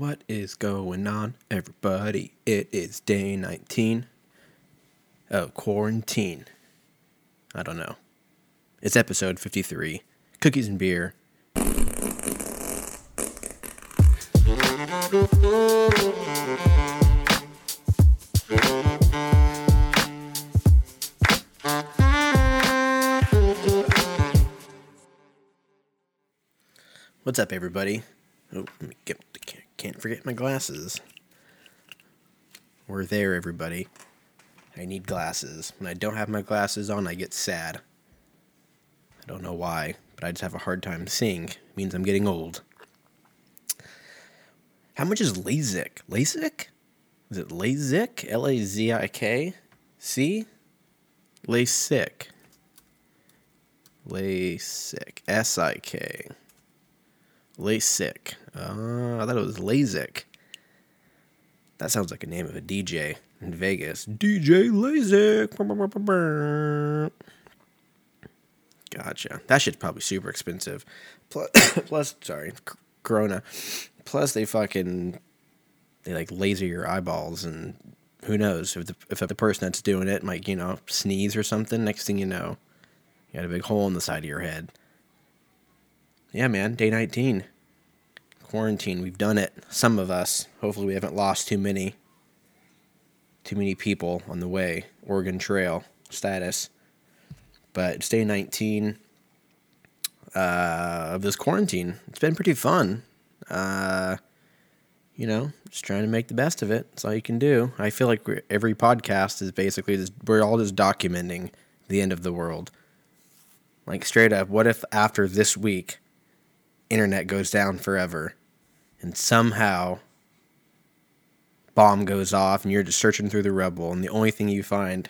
What is going on, everybody? It is day 19 of quarantine. I don't know. It's episode 53 Cookies and Beer. What's up, everybody? Oh, let me get, can't, can't forget my glasses. We're there, everybody. I need glasses. When I don't have my glasses on, I get sad. I don't know why, but I just have a hard time seeing. It means I'm getting old. How much is LASIK? LASIK? Is it LASIK? L A Z I K? C? LASIK. LASIK. S I K. LASIK. Uh, I thought it was LASIK. That sounds like a name of a DJ in Vegas. DJ LASIK. Gotcha. That shit's probably super expensive. Plus, plus sorry, Corona. Plus, they fucking they like laser your eyeballs, and who knows if the if the person that's doing it might you know sneeze or something. Next thing you know, you got a big hole in the side of your head. Yeah, man. Day 19. Quarantine. We've done it. Some of us. Hopefully, we haven't lost too many. Too many people on the way. Oregon Trail status. But it's day 19 uh, of this quarantine. It's been pretty fun. Uh, you know, just trying to make the best of it. That's all you can do. I feel like every podcast is basically just, we're all just documenting the end of the world. Like straight up, what if after this week, internet goes down forever, and somehow bomb goes off, and you're just searching through the rubble, and the only thing you find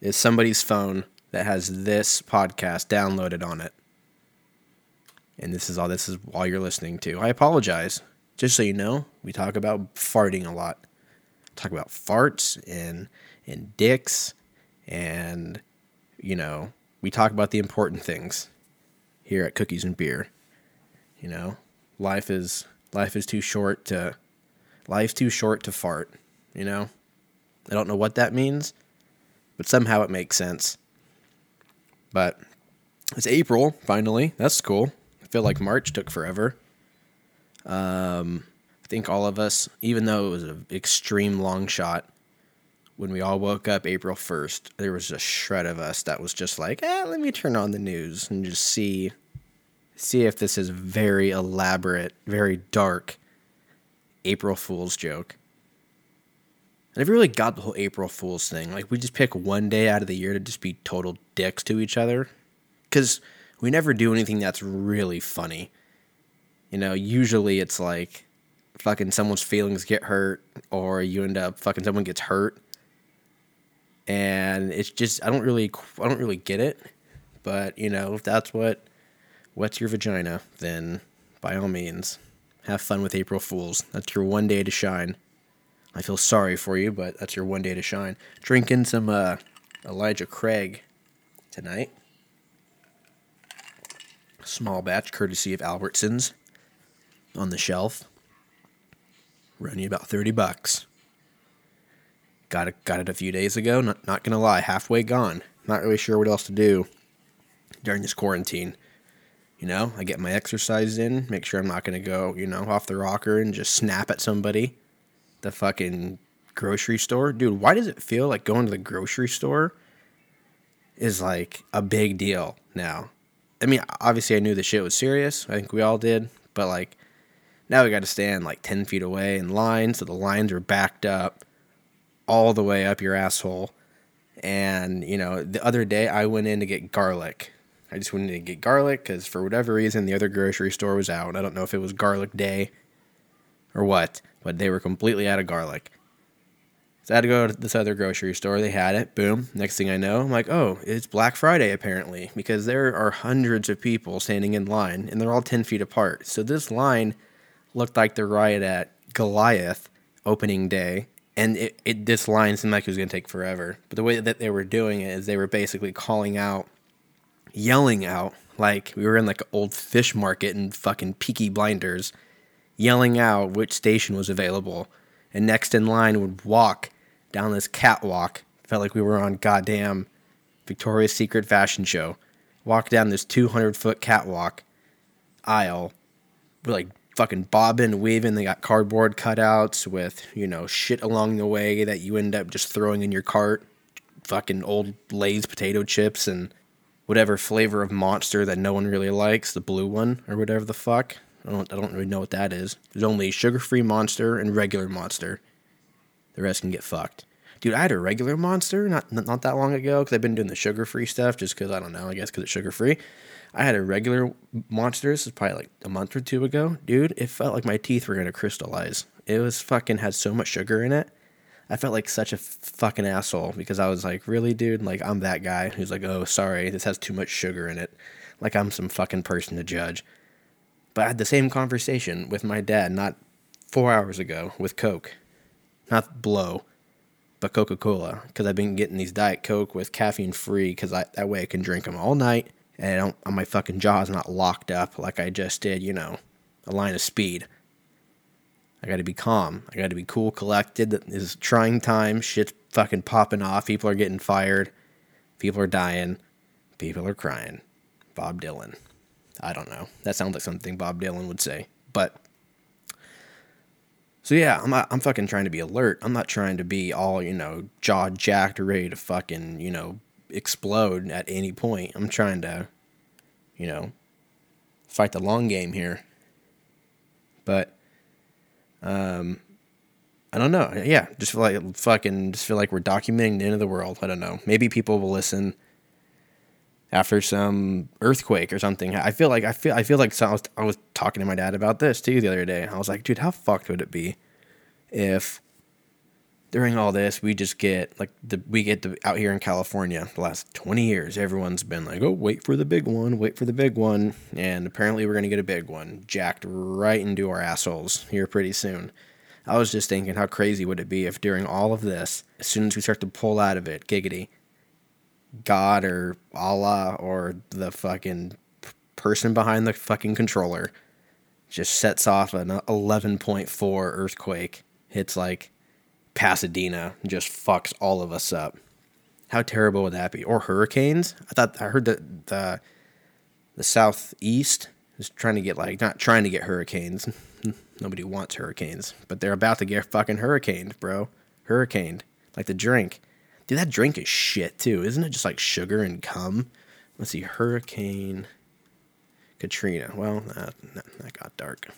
is somebody's phone that has this podcast downloaded on it. And this is all this is all you're listening to. I apologize. Just so you know, we talk about farting a lot. Talk about farts and and dicks and you know, we talk about the important things here at Cookies and Beer. You know, life is life is too short to life's too short to fart, you know? I don't know what that means, but somehow it makes sense. But it's April finally. That's cool. I feel like March took forever. Um, I think all of us, even though it was an extreme long shot, when we all woke up April 1st, there was a shred of us that was just like, eh, let me turn on the news and just see see if this is very elaborate, very dark April Fool's joke. I never really got the whole April Fool's thing. Like, we just pick one day out of the year to just be total dicks to each other. Because we never do anything that's really funny. You know, usually it's like fucking someone's feelings get hurt, or you end up fucking someone gets hurt. And it's just, I don't really, I don't really get it. But, you know, if that's what wets your vagina, then by all means, have fun with April Fools. That's your one day to shine. I feel sorry for you, but that's your one day to shine. Drinking some uh, Elijah Craig tonight. Small batch, courtesy of Albertsons, on the shelf. Run you about thirty bucks. Got it, got it a few days ago. Not, not gonna lie, halfway gone. Not really sure what else to do during this quarantine. You know, I get my exercise in, make sure I'm not gonna go, you know, off the rocker and just snap at somebody the fucking grocery store. Dude, why does it feel like going to the grocery store is like a big deal now? I mean, obviously I knew the shit was serious. I think we all did, but like now we got to stand like 10 feet away in line, so the lines are backed up all the way up your asshole. And, you know, the other day I went in to get garlic. I just wanted to get garlic because for whatever reason the other grocery store was out. I don't know if it was garlic day or what but they were completely out of garlic. So I had to go to this other grocery store. They had it. Boom. Next thing I know, I'm like, oh, it's Black Friday apparently, because there are hundreds of people standing in line and they're all 10 feet apart. So this line looked like the riot at Goliath opening day. And it, it this line seemed like it was going to take forever. But the way that they were doing it is they were basically calling out, yelling out, like we were in like an old fish market and fucking Peaky Blinders yelling out which station was available. And next in line would walk down this catwalk. Felt like we were on goddamn Victoria's Secret fashion show. Walk down this 200 foot catwalk aisle. We're like fucking bobbing, weaving. They got cardboard cutouts with, you know, shit along the way that you end up just throwing in your cart. Fucking old Lay's potato chips and whatever flavor of monster that no one really likes, the blue one or whatever the fuck. I don't I don't really know what that is. There's only sugar-free monster and regular monster. The rest can get fucked. Dude, I had a regular monster not not that long ago because I've been doing the sugar-free stuff just because I don't know. I guess because it's sugar-free. I had a regular monster. This is probably like a month or two ago, dude. It felt like my teeth were gonna crystallize. It was fucking had so much sugar in it. I felt like such a fucking asshole because I was like, really, dude? Like, I'm that guy who's like, oh, sorry, this has too much sugar in it. Like, I'm some fucking person to judge. But I had the same conversation with my dad not four hours ago with Coke. Not blow, but Coca Cola. Because I've been getting these Diet Coke with caffeine free because that way I can drink them all night and I don't, my fucking jaw's not locked up like I just did, you know, a line of speed. I got to be calm. I got to be cool, collected. This is trying time. Shit's fucking popping off. People are getting fired. People are dying. People are crying. Bob Dylan. I don't know. That sounds like something Bob Dylan would say. But so yeah, I'm not, I'm fucking trying to be alert. I'm not trying to be all you know jaw jacked, ready to fucking you know explode at any point. I'm trying to, you know, fight the long game here. But um, I don't know. Yeah, just feel like fucking just feel like we're documenting the end of the world. I don't know. Maybe people will listen after some earthquake or something. I feel like I feel I feel like so I, was, I was talking to my dad about this too the other day. I was like, dude, how fucked would it be if during all this we just get like the we get the, out here in California the last 20 years everyone's been like, "Oh, wait for the big one, wait for the big one." And apparently we're going to get a big one jacked right into our assholes here pretty soon. I was just thinking how crazy would it be if during all of this, as soon as we start to pull out of it, giggity, God or Allah or the fucking person behind the fucking controller just sets off an 11.4 earthquake. Hits like Pasadena just fucks all of us up. How terrible would that be? Or hurricanes? I thought I heard that the the southeast is trying to get like not trying to get hurricanes. Nobody wants hurricanes, but they're about to get fucking hurricaned, bro. Hurricaned. Like the drink. Dude, that drink is shit too. Isn't it just like sugar and cum? Let's see, Hurricane Katrina. Well, that, that got dark.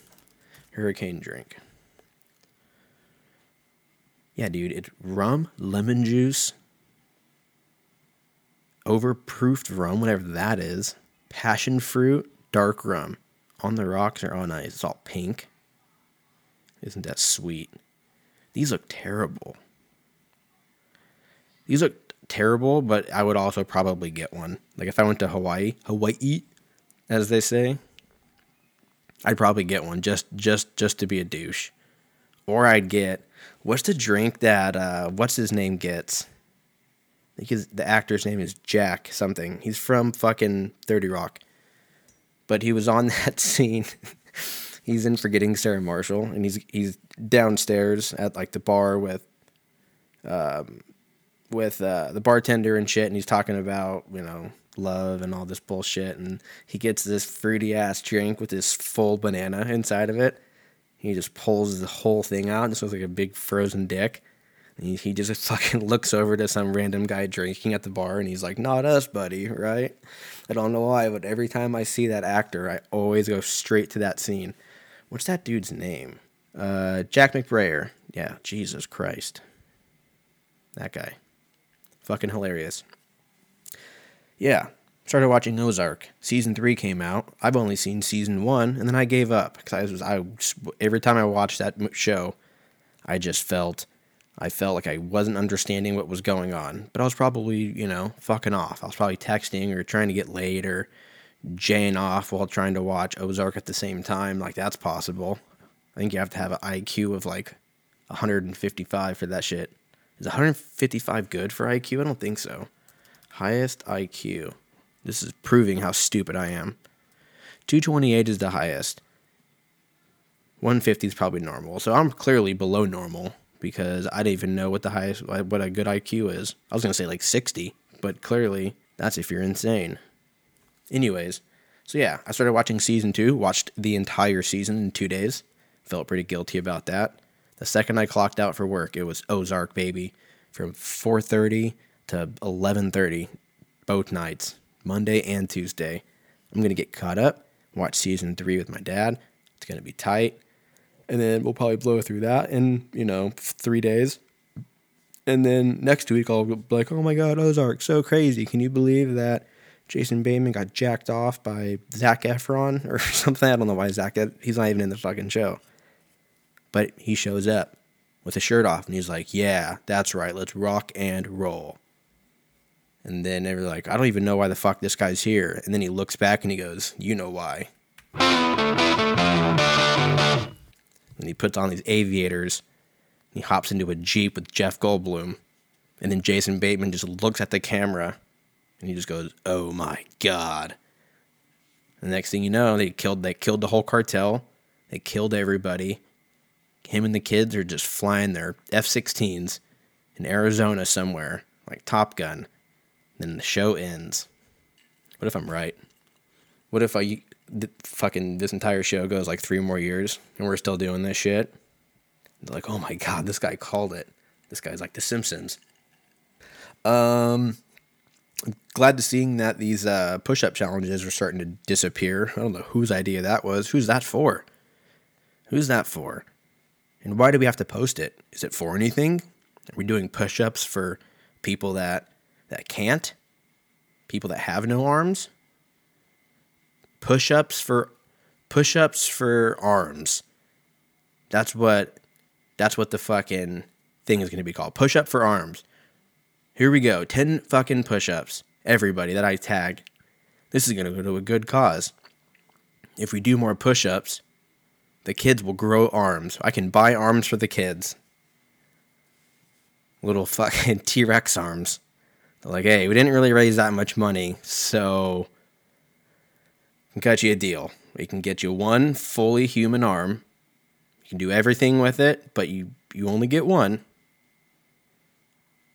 Hurricane drink. Yeah, dude, it's rum, lemon juice, overproofed rum, whatever that is, passion fruit, dark rum. On the rocks or on ice. It's all pink. Isn't that sweet? These look terrible. These look terrible, but I would also probably get one. Like if I went to Hawaii, Hawaii, as they say, I'd probably get one just just just to be a douche. Or I'd get what's the drink that uh what's his name gets? Because the actor's name is Jack something. He's from fucking 30 Rock. But he was on that scene. he's in Forgetting Sarah Marshall and he's he's downstairs at like the bar with um with uh, the bartender and shit, and he's talking about you know love and all this bullshit, and he gets this fruity ass drink with this full banana inside of it. He just pulls the whole thing out, it looks like a big frozen dick. He, he just fucking looks over to some random guy drinking at the bar, and he's like, "Not us, buddy." Right? I don't know why, but every time I see that actor, I always go straight to that scene. What's that dude's name? Uh, Jack McBrayer. Yeah, Jesus Christ. That guy. Fucking hilarious. Yeah, started watching Ozark. Season three came out. I've only seen season one, and then I gave up because I was I every time I watched that show, I just felt I felt like I wasn't understanding what was going on. But I was probably you know fucking off. I was probably texting or trying to get laid or jaying off while trying to watch Ozark at the same time. Like that's possible. I think you have to have an IQ of like 155 for that shit. Is 155 good for IQ? I don't think so. Highest IQ. This is proving how stupid I am. 228 is the highest. 150 is probably normal. So I'm clearly below normal because I didn't even know what the highest, what a good IQ is. I was going to say like 60, but clearly that's if you're insane. Anyways, so yeah, I started watching season two, watched the entire season in two days. Felt pretty guilty about that. The second I clocked out for work, it was Ozark, baby, from 4:30 to 11:30, both nights, Monday and Tuesday. I'm gonna get caught up, watch season three with my dad. It's gonna be tight, and then we'll probably blow through that in you know three days. And then next week I'll be like, oh my god, Ozark, so crazy! Can you believe that? Jason Bateman got jacked off by Zac Efron or something. I don't know why Zac. He's not even in the fucking show. But he shows up with a shirt off and he's like, "Yeah, that's right. Let's rock and roll." And then they're like, "I don't even know why the fuck this guy's here." And then he looks back and he goes, "You know why." And he puts on these aviators. he hops into a jeep with Jeff Goldblum. And then Jason Bateman just looks at the camera and he just goes, "Oh my god!" The next thing you know, they killed they killed the whole cartel. They killed everybody. Him and the kids are just flying their F-16s in Arizona somewhere, like Top Gun. Then the show ends. What if I'm right? What if I fucking this entire show goes like three more years and we're still doing this shit? They're like, oh my god, this guy called it. This guy's like The Simpsons. Um, glad to seeing that these uh, push-up challenges are starting to disappear. I don't know whose idea that was. Who's that for? Who's that for? And why do we have to post it? Is it for anything? Are we doing push-ups for people that that can't? People that have no arms? Push-ups for push-ups for arms. That's what that's what the fucking thing is going to be called. Push up for arms. Here we go. 10 fucking push ups. Everybody that I tag. This is going to go to a good cause. If we do more push ups, the kids will grow arms. I can buy arms for the kids. Little fucking T Rex arms. Like, hey, we didn't really raise that much money, so we can cut you a deal. We can get you one fully human arm. You can do everything with it, but you, you only get one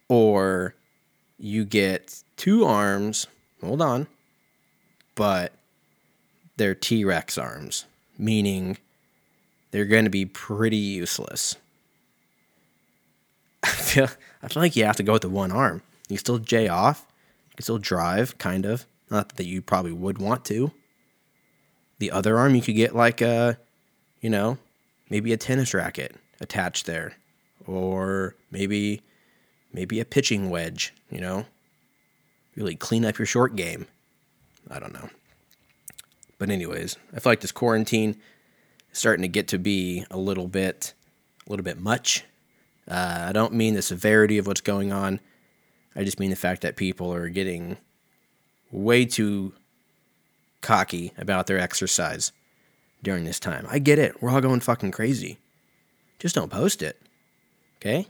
or you get two arms. Hold on. But they're T Rex arms, meaning they're going to be pretty useless. I feel, I feel like you have to go with the one arm. You still J off. You can still drive, kind of. Not that you probably would want to. The other arm, you could get like a, you know, maybe a tennis racket attached there. Or maybe maybe a pitching wedge, you know? Really clean up your short game. I don't know. But anyways, I feel like this quarantine is starting to get to be a little bit a little bit much. Uh, I don't mean the severity of what's going on. I just mean the fact that people are getting way too cocky about their exercise during this time. I get it. We're all going fucking crazy. Just don't post it. Okay?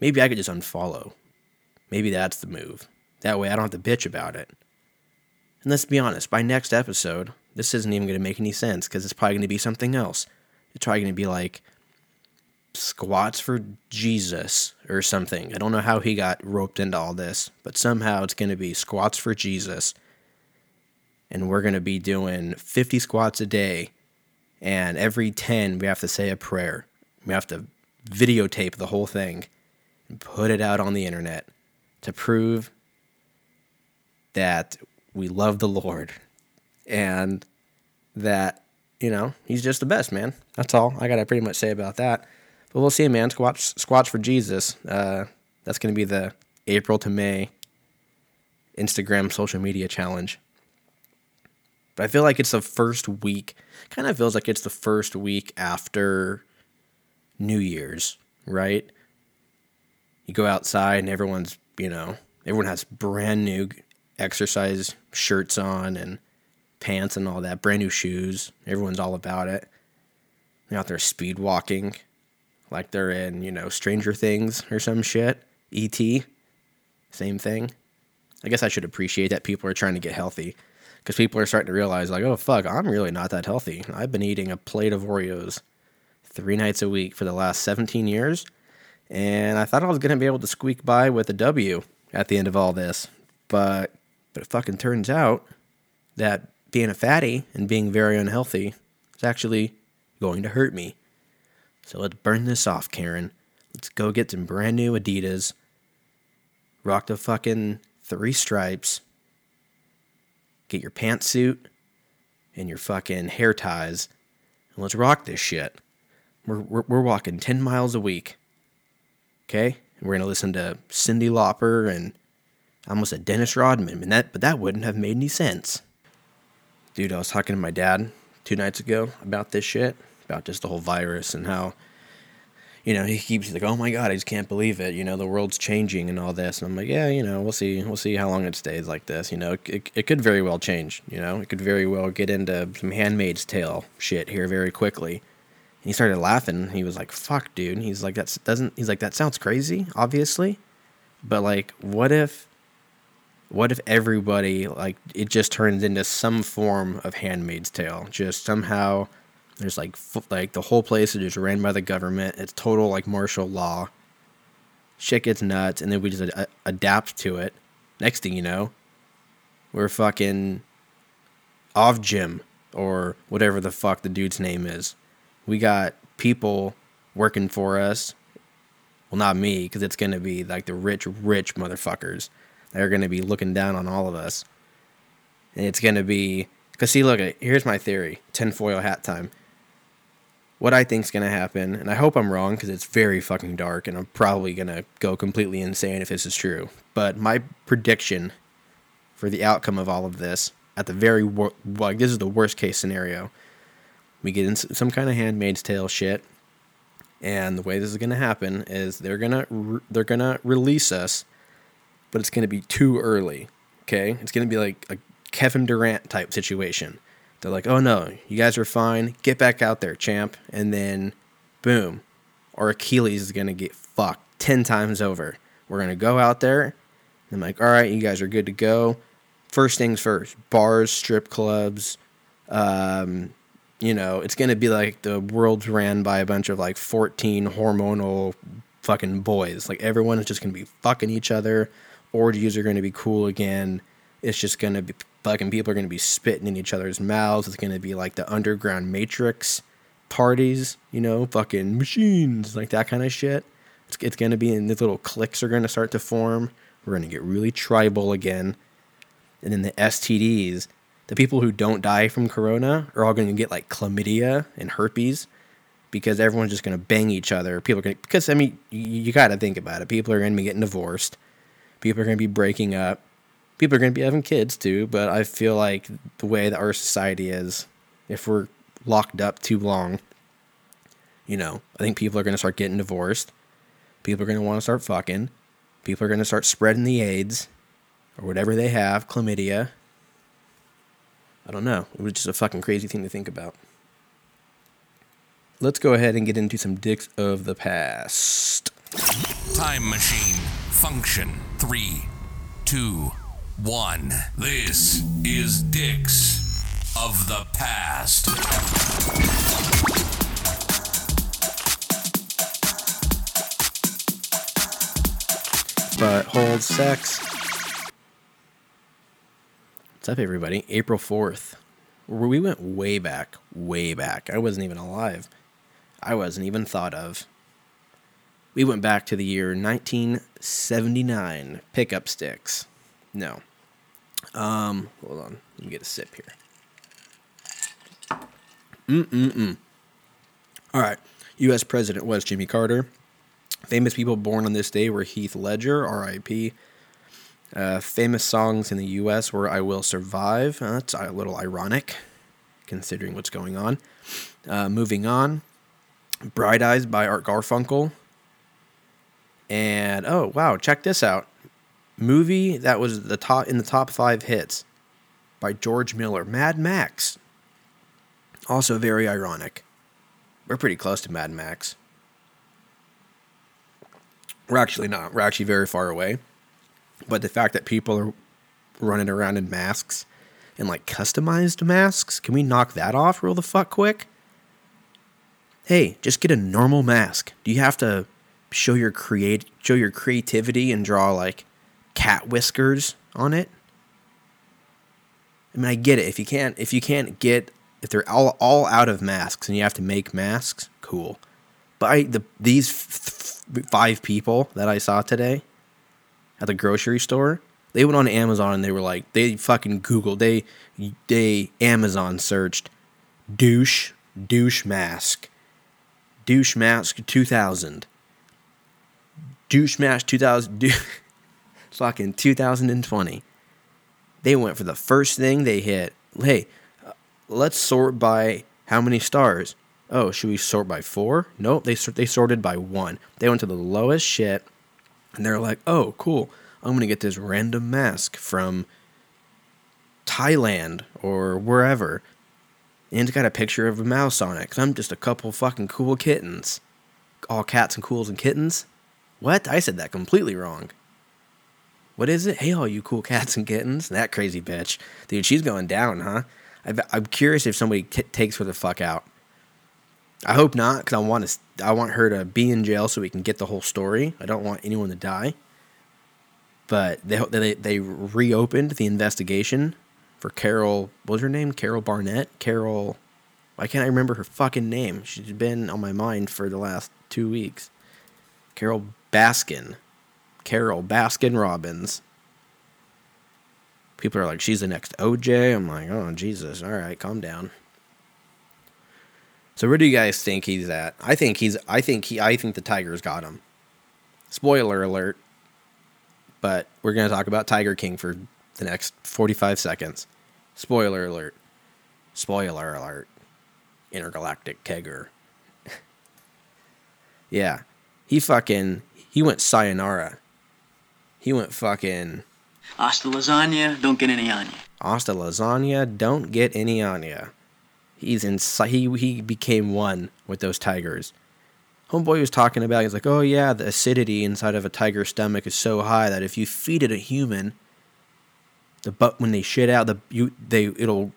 Maybe I could just unfollow. Maybe that's the move. That way I don't have to bitch about it. And let's be honest, by next episode, this isn't even going to make any sense because it's probably going to be something else. It's probably going to be like squats for Jesus or something. I don't know how he got roped into all this, but somehow it's going to be squats for Jesus. And we're going to be doing 50 squats a day. And every 10, we have to say a prayer. We have to videotape the whole thing and put it out on the internet to prove that we love the Lord and that, you know, he's just the best, man. That's all I got to pretty much say about that. But we'll see, man. Squats, squats for Jesus. Uh, that's going to be the April to May Instagram social media challenge. But I feel like it's the first week, kind of feels like it's the first week after New Year's, right? you go outside and everyone's, you know, everyone has brand new exercise shirts on and pants and all that, brand new shoes. Everyone's all about it. They're out there speed walking like they're in, you know, Stranger Things or some shit. E.T. Same thing. I guess I should appreciate that people are trying to get healthy because people are starting to realize, like, oh, fuck, I'm really not that healthy. I've been eating a plate of Oreos three nights a week for the last 17 years. And I thought I was going to be able to squeak by with a W at the end of all this. But, but it fucking turns out that being a fatty and being very unhealthy is actually going to hurt me. So let's burn this off, Karen. Let's go get some brand new Adidas. Rock the fucking three stripes. Get your pantsuit and your fucking hair ties. And let's rock this shit. We're, we're, we're walking 10 miles a week. Okay? We're going to listen to Cyndi Lauper and almost a Dennis Rodman. And that, but that wouldn't have made any sense. Dude, I was talking to my dad two nights ago about this shit, about just the whole virus and how you know, he keeps like, oh my god, I just can't believe it. You know, the world's changing and all this. And I'm like, yeah, you know, we'll see, we'll see how long it stays like this. You know, it, it could very well change. You know, it could very well get into some Handmaid's Tale shit here very quickly. And he started laughing. He was like, fuck, dude. He's like, that doesn't. He's like, that sounds crazy, obviously, but like, what if, what if everybody like it just turns into some form of Handmaid's Tale? Just somehow there's like like the whole place is just ran by the government. It's total like martial law. Shit gets nuts, and then we just ad- adapt to it. Next thing you know, we're fucking off gym or whatever the fuck the dude's name is. We got people working for us. Well, not me, because it's gonna be like the rich, rich motherfuckers that are gonna be looking down on all of us. And it's gonna be because see, look, here's my theory: tinfoil hat time what I think's gonna happen, and I hope I'm wrong because it's very fucking dark, and I'm probably gonna go completely insane if this is true. But my prediction for the outcome of all of this, at the very wor- like this is the worst case scenario, we get in some kind of Handmaid's Tale shit, and the way this is gonna happen is they're gonna re- they're gonna release us, but it's gonna be too early. Okay, it's gonna be like a Kevin Durant type situation they're like, oh no, you guys are fine. Get back out there, champ. And then, boom, our Achilles is going to get fucked 10 times over. We're going to go out there. I'm like, all right, you guys are good to go. First things first bars, strip clubs. Um, you know, it's going to be like the world's ran by a bunch of like 14 hormonal fucking boys. Like everyone is just going to be fucking each other. Orgies are going to be cool again. It's just going to be fucking people are going to be spitting in each other's mouths. It's going to be like the underground matrix parties, you know, fucking machines, like that kind of shit. It's, it's going to be in these little cliques are going to start to form. We're going to get really tribal again. And then the STDs, the people who don't die from corona are all going to get like chlamydia and herpes because everyone's just going to bang each other. People are going to, because I mean, you, you got to think about it. People are going to be getting divorced. People are going to be breaking up people are going to be having kids too, but I feel like the way that our society is, if we're locked up too long, you know, I think people are going to start getting divorced. People are going to want to start fucking. People are going to start spreading the AIDS or whatever they have, chlamydia. I don't know. It was just a fucking crazy thing to think about. Let's go ahead and get into some dicks of the past. Time machine function three, two one. This is Dicks of the Past. But hold sex. What's up, everybody? April 4th. We went way back, way back. I wasn't even alive. I wasn't even thought of. We went back to the year 1979. Pickup sticks. No. Um, hold on. Let me get a sip here. Mm-mm-mm. All right. U.S. President was Jimmy Carter. Famous people born on this day were Heath Ledger, R.I.P. Uh, famous songs in the U.S. were "I Will Survive." Uh, that's a little ironic, considering what's going on. Uh, moving on, "Bright Eyes" by Art Garfunkel. And oh wow, check this out! Movie that was the top in the top five hits by George Miller, Mad Max. Also very ironic. We're pretty close to Mad Max. We're actually not. We're actually very far away. But the fact that people are running around in masks and like customized masks. Can we knock that off real the fuck quick? Hey, just get a normal mask. Do you have to show your create show your creativity and draw like cat whiskers on it? I mean, I get it. If you can't if you can't get if they're all all out of masks and you have to make masks, cool. But I, the these f- five people that I saw today at the grocery store, they went on Amazon and they were like, they fucking Googled, they they Amazon searched douche douche mask, douche mask two thousand, douche mask two thousand, fucking two thousand and twenty. They went for the first thing they hit. Hey, uh, let's sort by how many stars. Oh, should we sort by four? Nope, they they sorted by one. They went to the lowest shit, and they're like, "Oh, cool! I'm gonna get this random mask from Thailand or wherever." And it's got a picture of a mouse on it. Cause I'm just a couple fucking cool kittens, all cats and cools and kittens. What? I said that completely wrong. What is it? Hey, all you cool cats and kittens. That crazy bitch, dude. She's going down, huh? i am curious if somebody t- takes her the fuck out. I hope not, because I want to. I want her to be in jail so we can get the whole story. I don't want anyone to die. But they they they reopened the investigation for Carol. What was her name? Carol Barnett. Carol. Why can't I remember her fucking name? She's been on my mind for the last two weeks. Carole Baskin. Carole Baskin Robbins. People are like, she's the next OJ. I'm like, oh Jesus! All right, calm down. So where do you guys think he's at? I think he's. I think he. I think the Tigers got him. Spoiler alert. But we're gonna talk about Tiger King for the next forty-five seconds. Spoiler alert. Spoiler alert. Intergalactic Kegger. yeah, he fucking. He went sayonara. He went fucking. Hasta lasagna, don't get any on you. Hasta lasagna, don't get any on ya he's in he he became one with those tigers. Homeboy was talking about he's like, "Oh yeah, the acidity inside of a tiger's stomach is so high that if you feed it a human, the but when they shit out the you they it'll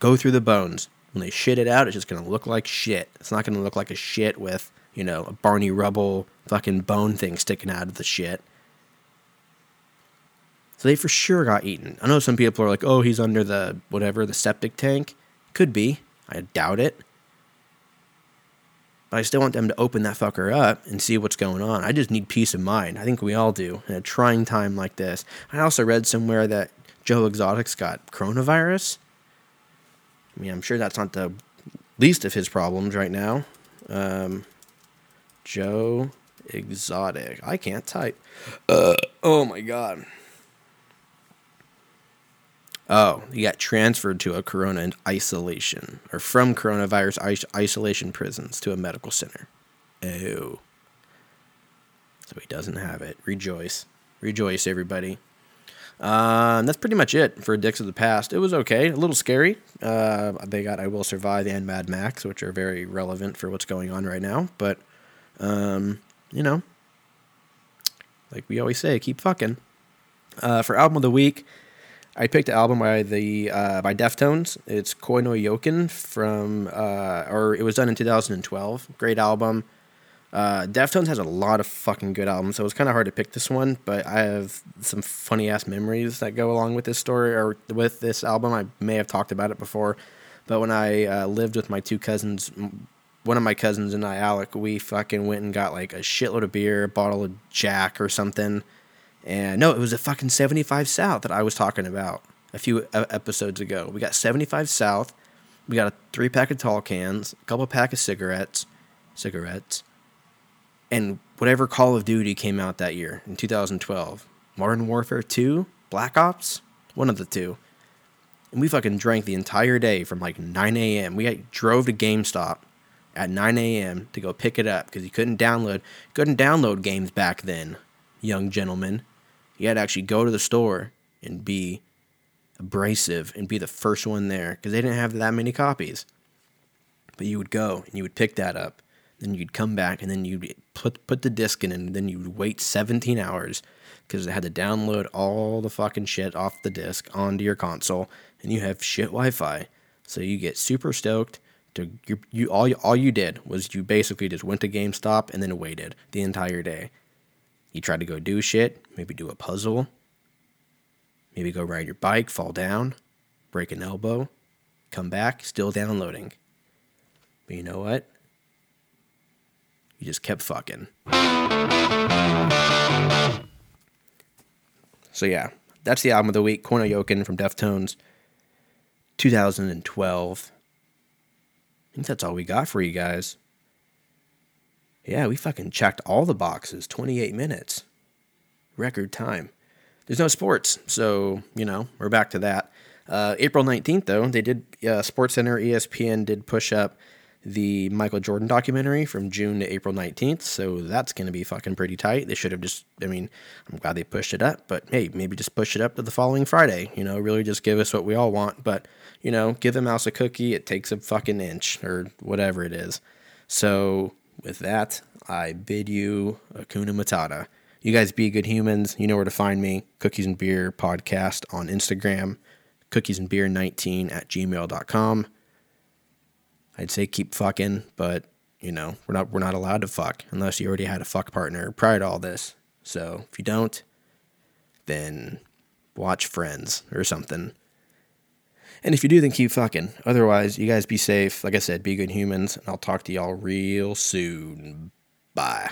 go through the bones. When they shit it out, it's just gonna look like shit. It's not gonna look like a shit with you know a Barney Rubble fucking bone thing sticking out of the shit." So they for sure got eaten. I know some people are like, "Oh, he's under the whatever the septic tank." Could be. I doubt it. But I still want them to open that fucker up and see what's going on. I just need peace of mind. I think we all do in a trying time like this. I also read somewhere that Joe Exotic's got coronavirus. I mean, I'm sure that's not the least of his problems right now. Um, Joe Exotic. I can't type. Uh, oh my god. Oh, he got transferred to a corona isolation, or from coronavirus isolation prisons to a medical center. Oh. So he doesn't have it. Rejoice. Rejoice, everybody. Uh, that's pretty much it for Dicks of the Past. It was okay, a little scary. Uh, they got I Will Survive and Mad Max, which are very relevant for what's going on right now. But, um, you know, like we always say, keep fucking. Uh, for album of the week, I picked an album by the uh, by Deftones. It's Koi no Yokin from, uh, or it was done in 2012. Great album. Uh, Deftones has a lot of fucking good albums, so it was kind of hard to pick this one. But I have some funny ass memories that go along with this story or with this album. I may have talked about it before, but when I uh, lived with my two cousins, one of my cousins and I, Alec, we fucking went and got like a shitload of beer, a bottle of Jack or something and no, it was a fucking 75 South that I was talking about a few episodes ago. We got 75 South. We got a three pack of tall cans, a couple pack of cigarettes, cigarettes, and whatever Call of Duty came out that year in 2012. Modern Warfare 2, Black Ops, one of the two. And we fucking drank the entire day from like 9 a.m. We drove to GameStop at 9 a.m. to go pick it up because you couldn't download couldn't download games back then, young gentlemen. You had to actually go to the store and be abrasive and be the first one there because they didn't have that many copies. But you would go and you would pick that up. Then you'd come back and then you'd put put the disc in and then you'd wait 17 hours because it had to download all the fucking shit off the disk onto your console, and you have shit Wi-Fi. So you get super stoked. To you, you all all you did was you basically just went to GameStop and then waited the entire day. You tried to go do shit, maybe do a puzzle, maybe go ride your bike, fall down, break an elbow, come back, still downloading. But you know what? You just kept fucking. So yeah, that's the album of the week. Koi no Yokin from Deftones, 2012. I think that's all we got for you guys. Yeah, we fucking checked all the boxes. 28 minutes. Record time. There's no sports, so, you know, we're back to that. Uh, April 19th, though, they did, uh, Sports Center, ESPN did push up the Michael Jordan documentary from June to April 19th. So that's going to be fucking pretty tight. They should have just, I mean, I'm glad they pushed it up, but hey, maybe just push it up to the following Friday. You know, really just give us what we all want. But, you know, give a mouse a cookie, it takes a fucking inch or whatever it is. So with that, I bid you Akuna Matata. You guys be good humans. You know where to find me. Cookies and Beer Podcast on Instagram, cookies and beer 19 at gmail.com. I'd say keep fucking, but you know, we're not we're not allowed to fuck unless you already had a fuck partner prior to all this. So if you don't, then watch Friends or something. And if you do, then keep fucking. Otherwise, you guys be safe. Like I said, be good humans, and I'll talk to y'all real soon. Bye.